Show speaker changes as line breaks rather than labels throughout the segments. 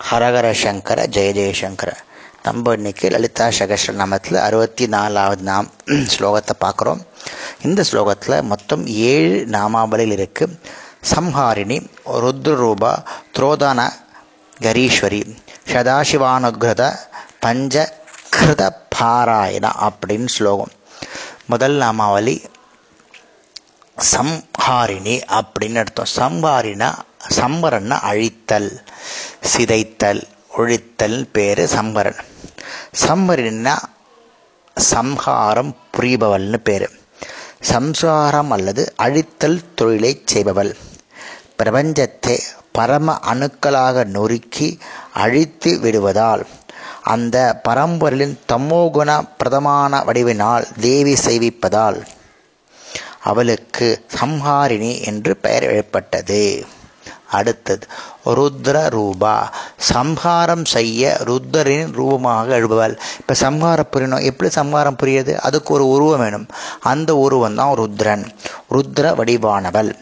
ஹரஹர சங்கர ஜெய ஜெயசங்கர நம்ம இன்னைக்கு லலிதா சகஸ்ர நாமத்தில் அறுபத்தி நாலாவது நாம் ஸ்லோகத்தை பார்க்குறோம். இந்த ஸ்லோகத்தில் மொத்தம் ஏழு நாமாவளிகள் இருக்கு. சம்ஹாரிணி ருத்ரரூபா துரோதன கரீஸ்வரி சதாசிவானுகிரத பஞ்ச கிருத பாராயணா அப்படின்னு ஸ்லோகம். முதல் நாமாவளி சம்ஹாரிணி அப்படின்னு அர்த்தம். சம்ஹாரினா சம்பரன்னா அழித்தல். சிதைத்தல் ஒழித்தல் பேர் சம்பரன். சம்பரன்னா சம்ஹாரம் புரிபவள்னு பேர். சம்சாரம் அல்லது அழித்தல் தொழிலை செய்பவள். பிரபஞ்சத்தை பரம அணுக்களாக நொறுக்கி அழித்து விடுவதால் அந்த பரம்பொருளின் தமோகுண பிரதமான வடிவினால் தேவி செய்விப்பதால் அவளுக்கு சம்ஹாரிணி என்று பெயர் எழுப்பட்டது அடுத்தது. ருத்ர ரூபா சம்ஹாரம் செய்ய ருத்ரரின் ரூபமாக எழுபவள். இப்போ சம்ஹாரம் புரியணும். எப்படி சம்ஹாரம் புரியுது? அதுக்கு ஒரு உருவம் வேணும். அந்த உருவம் தான் ருத்ரன். ருத்ர வடிவானவள்.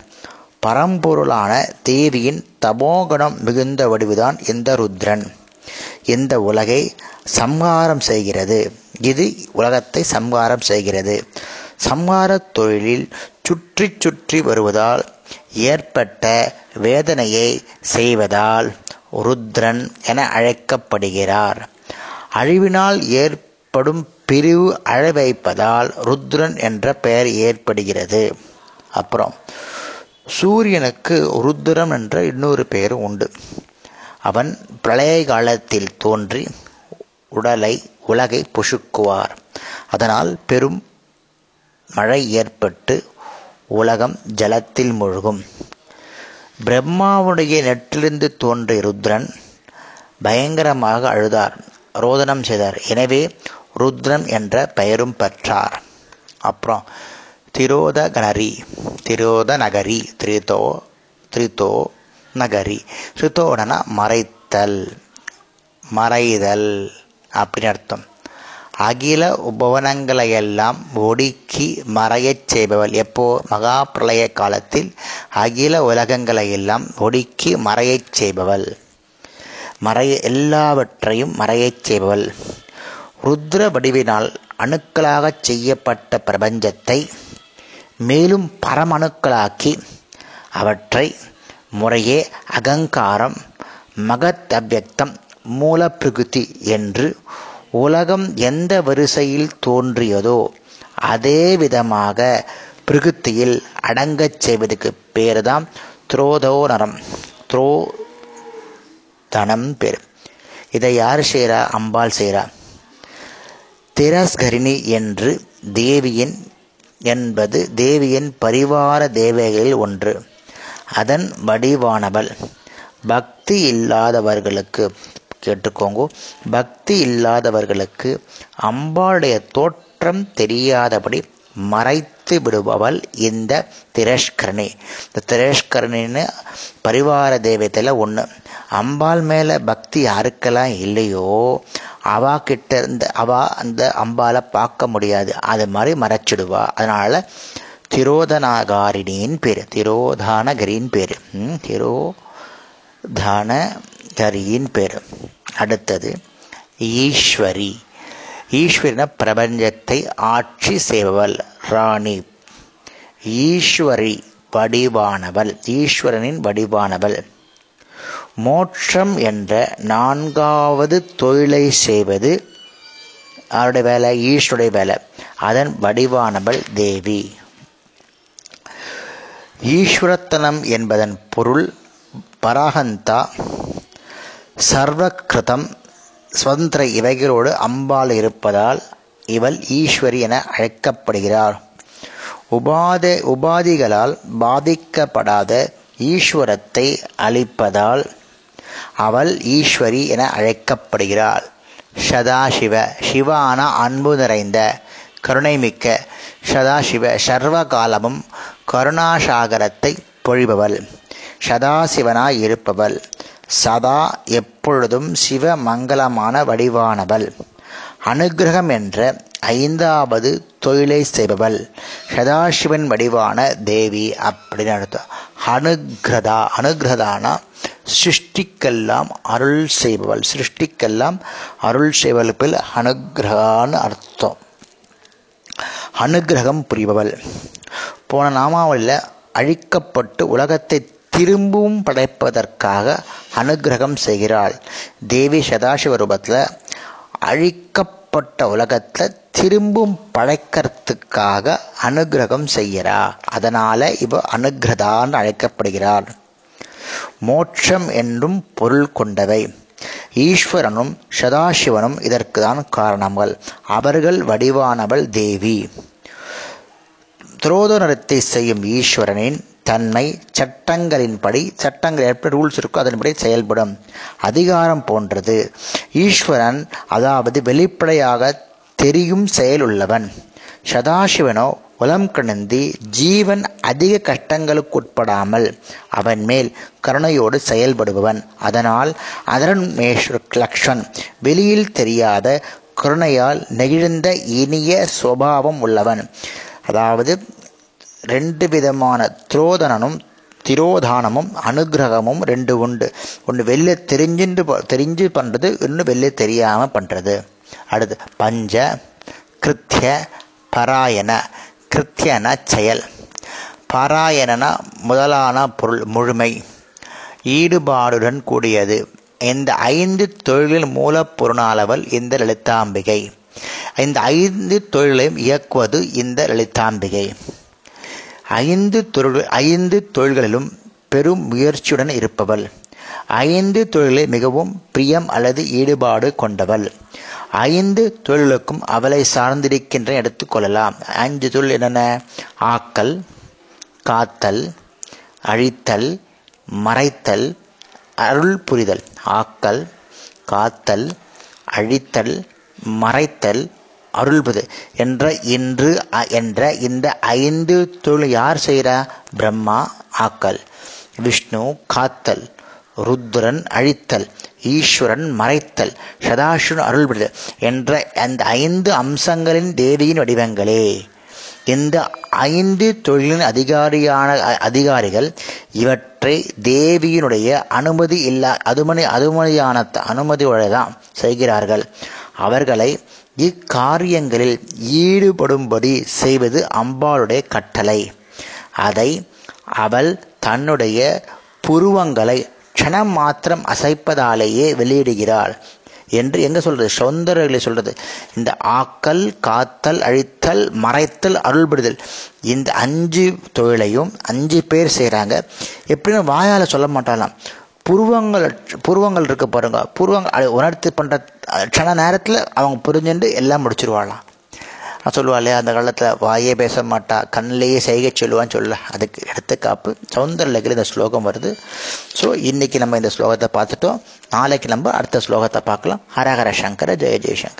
பரம்பொருளான தேவியின் தமோகணம் மிகுந்த வடிவுதான் இந்த ருத்ரன். இந்த உலகை சம்ஹாரம் செய்கிறது. இது உலகத்தை சம்ஹாரம் செய்கிறது. சம்ஹார தொழிலில் சுற்றி சுற்றி வருவதால் ஏற்பட்ட வேதனையை செய்வதால் ருத்ரன் என அழைக்கப்படுகிறார். அழிவினால் ஏற்படும் பிரிவு அழ வைப்பதால் ருத்ரன் என்ற பெயர் ஏற்படுகிறது. அப்புறம் சூரியனுக்கு ருத்ரம் என்ற இன்னொரு பெயரும் உண்டு. அவன் பிரளய காலத்தில் தோன்றி உடலை உலகை பொசுக்குவார். அதனால் பெரும் மழை ஏற்பட்டு உலகம் ஜலத்தில் மூழ்கும். பிரம்மாவுடைய நெற்றிலிருந்து தோன்றிய ருத்ரன் பயங்கரமாக அழுதார் ரோதனம் செய்தார். எனவே ருத்ரன் என்ற பெயரும் பெற்றார். அப்புறம் திரோதகனரி திரோத நகரி திரிதோ திரிதோ நகரி. திரிதோடனா மறைத்தல் மறைதல் அப்படின்னு அர்த்தம். அகில உபவனங்களையெல்லாம் ஒடுக்கி மறையச் செய்பவள். எப்போ? மகா பிரளய காலத்தில் அகில உலகங்களை எல்லாம் ஒடுக்கி மறையச் செய்பவள். மறைய எல்லாவற்றையும் மறையச் செய்பவள். ருத்ர வடிவினால் அணுக்களாகச் செய்யப்பட்ட பிரபஞ்சத்தை மேலும் பரமணுக்களாக்கி அவற்றை முறையே அகங்காரம் மகத் அவ்வக்தம் மூல பிரகிருதி என்று உலகம் எந்த வரிசையில் தோன்றியதோ அதே விதமாக பிரகிருத்தியில் அடங்கச் செய்வதற்கு பேர் தான் துரோதோனரம். துரோ தனம் பேர். இதை யார் செய்கிறா அம்பாள் செய்கிறா திரஸ்கரிணி என்று தேவியின் என்பது தேவியின் பரிவார தேவைகளில் ஒன்று. அதன் வடிவானவள். பக்தி இல்லாதவர்களுக்கு கேட்டுக்கோங்க. பக்தி இல்லாதவர்களுக்கு அம்பாளுடைய தோற்றம் தெரியாதபடி மறைத்து விடுபவள் இந்த திரஷ்கரணி. இந்த திரஷ்கரணின்னு பரிவார தெய்வத்தில் ஒன்று அம்பாள் மேலே பக்தி யாருக்கெல்லாம் இல்லையோ அவா கிட்ட இருந்து அவா அந்த அம்பாலை பார்க்க முடியாது. அது மாதிரி மறைச்சிடுவா. அதனால் திரோதனாகாரிணியின் பேர் திரோதானகரின் பேர். ஹரியின் பேர். அடுத்தது ஈஸ்வரி. ஈஸ்வரின பிரபஞ்சத்தை ஆட்சி செய்பவள் ராணி. ஈஸ்வரி வடிவானவள் ஈஸ்வரனின் வடிவானவள். மோட்சம் என்ற நான்காவது தொழிலை செய்வது அவருடைய வேலை ஈஸ்வருடைய வேலை. அதன் வடிவானவள் தேவி. ஈஸ்வரத்தனம் என்பதன் பொருள் பராகந்தா சர்வகிருதம் சுதந்திர இவைகளோடு அம்பாள் இருப்பதால் இவள் ஈஸ்வரி என அழைக்கப்படுகிறார் உபாத உபாதிகளால் பாதிக்கப்படாத ஈஸ்வரத்தை அளிப்பதால் அவள் ஈஸ்வரி என அழைக்கப்படுகிறாள். சதாசிவ சிவான அன்பு நிறைந்த கருணைமிக்க சதாசிவ சர்வ காலமும் கருணாசாகரத்தை பொழிபவள். சதாசிவனாய் இருப்பவள். சதா எப்பொழுதும் சிவ மங்களமான வடிவானவள். அனுகிரகம் என்ற ஐந்தாவது தொழிலை செய்பவள். சதாசிவன் வடிவான தேவி அப்படின்னு அர்த்தம். அனுகிரதா அனுகிரதானா சிருஷ்டிக்கெல்லாம் அருள் செய்பவள். சிருஷ்டிக்கெல்லாம் அருள் செய்வழுப்பில் அனுகிரகான்னு அர்த்தம். அனுகிரகம் புரிபவள். போன நாமாவளியில் அழிக்கப்பட்டு உலகத்தை திரும்பவும் படைப்பதற்காக அனுகிரகம் செய்கிறாள். தேவி சதாசிவ ரூபத்தில் அழிக்கப்பட்ட உலகத்தில் திரும்பும் பழைக்கிறதுக்காக அனுகிரகம் செய்கிறா. அதனால் இவ அனுகிரதான்னு அழைக்கப்படுகிறாள். மோட்சம் என்றும் பொருள் கொண்டவை. ஈஸ்வரனும் சதாசிவனும் இதற்கு தான் காரணங்கள். அவர்கள் வடிவானவள் தேவி. துரோதனத்தை செய்யும் ஈஸ்வரனின் தன்மை சட்டங்களின்படி சட்டங்கள் எப்படி ரூல்ஸ் இருக்கோ அதன்படி செயல்படும். அதிகாரம் போன்றது. ஈஸ்வரன் அதாவது வெளிப்படையாக தெரியும் செயலுள்ளவன். சதாசிவனோ உலம் கணந்தி ஜீவன் அதிக கஷ்டங்களுக்குட்படாமல் அவன் மேல் கருணையோடு செயல்படுபவன். அதனால் அதரன்மேஸ்வர் லக்ஷன். வெளியில் தெரியாத கருணையால் நெகிழ்ந்த இனிய சுவாவம் உள்ளவன். அதாவது ரெண்டு விதமான துரோதனனும் திரோதானமும் அனுகிரகமும் ரெண்டு உண்டு. ஒன்று வெளில தெரிஞ்சுட்டு தெரிஞ்சு பண்ணுறது இன்னும் வெளில தெரியாமல் பண்ணுறது அடுத்து பஞ்ச கிருத்திய பராயண. கிருத்தியன செயல். பாராயணன முதலான பொருள் முழுமை. ஈடுபாடுடன் கூடியது. இந்த ஐந்து தொழிலின் மூலப்பொருளாளவள் இந்த லலிதாம்பிகை. இந்த ஐந்து தொழிலையும் இயக்குவது இந்த லலிதாம்பிகை. ஐந்து தொழில் ஐந்து தொழில்களிலும் பெரும் முயற்சியுடன் இருப்பவள். ஐந்து தொழிலை மிகவும் பிரியம் அல்லது ஈடுபாடு கொண்டவள். ஐந்து தொழிலுக்கும் அவளை சார்ந்திருக்கின்ற எடுத்துக்கொள்ளலாம் அஞ்சு தொழில் என்னென்ன? ஆக்கல் காத்தல் அழித்தல் மறைத்தல் அருள் புரிதல். ஆக்கல் காத்தல் அழித்தல் மறைத்தல் அருள்வது என்ற இன்று என்ற இந்த ஐந்து தொழில் யார் செய்கிறா பிரம்மா ஆக்கல். விஷ்ணு காத்தல். ருத்ரன் அழித்தல். ஈஸ்வரன் மறைத்தல். சதாசிவன் அருள்படுதல் என்ற அந்த ஐந்து அம்சங்களின் தேவியின் வடிவங்களே. இந்த ஐந்து தொழிலின் அதிகாரியான அதிகாரிகள் இவற்றை தேவியினுடைய அனுமதி இல்லா அதுமணி அதுமதியான அனுமதியோடு தான் செய்கிறார்கள். அவர்களை இக்காரியங்களில் ஈடுபடும்படி செய்வது அம்பாளுடைய கட்டளை. அதை அவள் தன்னுடைய புருவங்களை க்ஷணம் மாத்திரம் அசைப்பதாலேயே வெளியிடுகிறாள். என்று எங்க சொல்றது? சௌந்தரர்களை சொல்றது. இந்த ஆக்கல் காத்தல் அழித்தல் மறைத்தல் அருள்படுதல். இந்த அஞ்சு தொழிலையும் அஞ்சு பேர் செய்கிறாங்க எப்படின்னு வாயால் சொல்ல மாட்டாலாம் புருவங்கள் புருவங்கள் இருக்க பாருங்க. புருவங்கள் உணர்த்தி பண்ணுற க்ஷண நேரத்தில் அவங்க புரிஞ்சுட்டு எல்லாம் முடிச்சிருவாளாம். சொல்லுவா இல்லையா அந்த காலத்தில் வாயே பேச மாட்டா கண்ணிலேயே செய்கை சொல்லுவான்னு சொல்ல அதுக்கு எடுத்துக்காப்பு சௌந்தரலகில் இந்த ஸ்லோகம் வருது. ஸோ இன்னைக்கு நம்ம இந்த ஸ்லோகத்தை பார்த்துட்டோம். நாளைக்கு நம்ம அடுத்த ஸ்லோகத்தை பார்க்கலாம். ஹரஹர சங்கர ஜெய ஜெயசங்கர்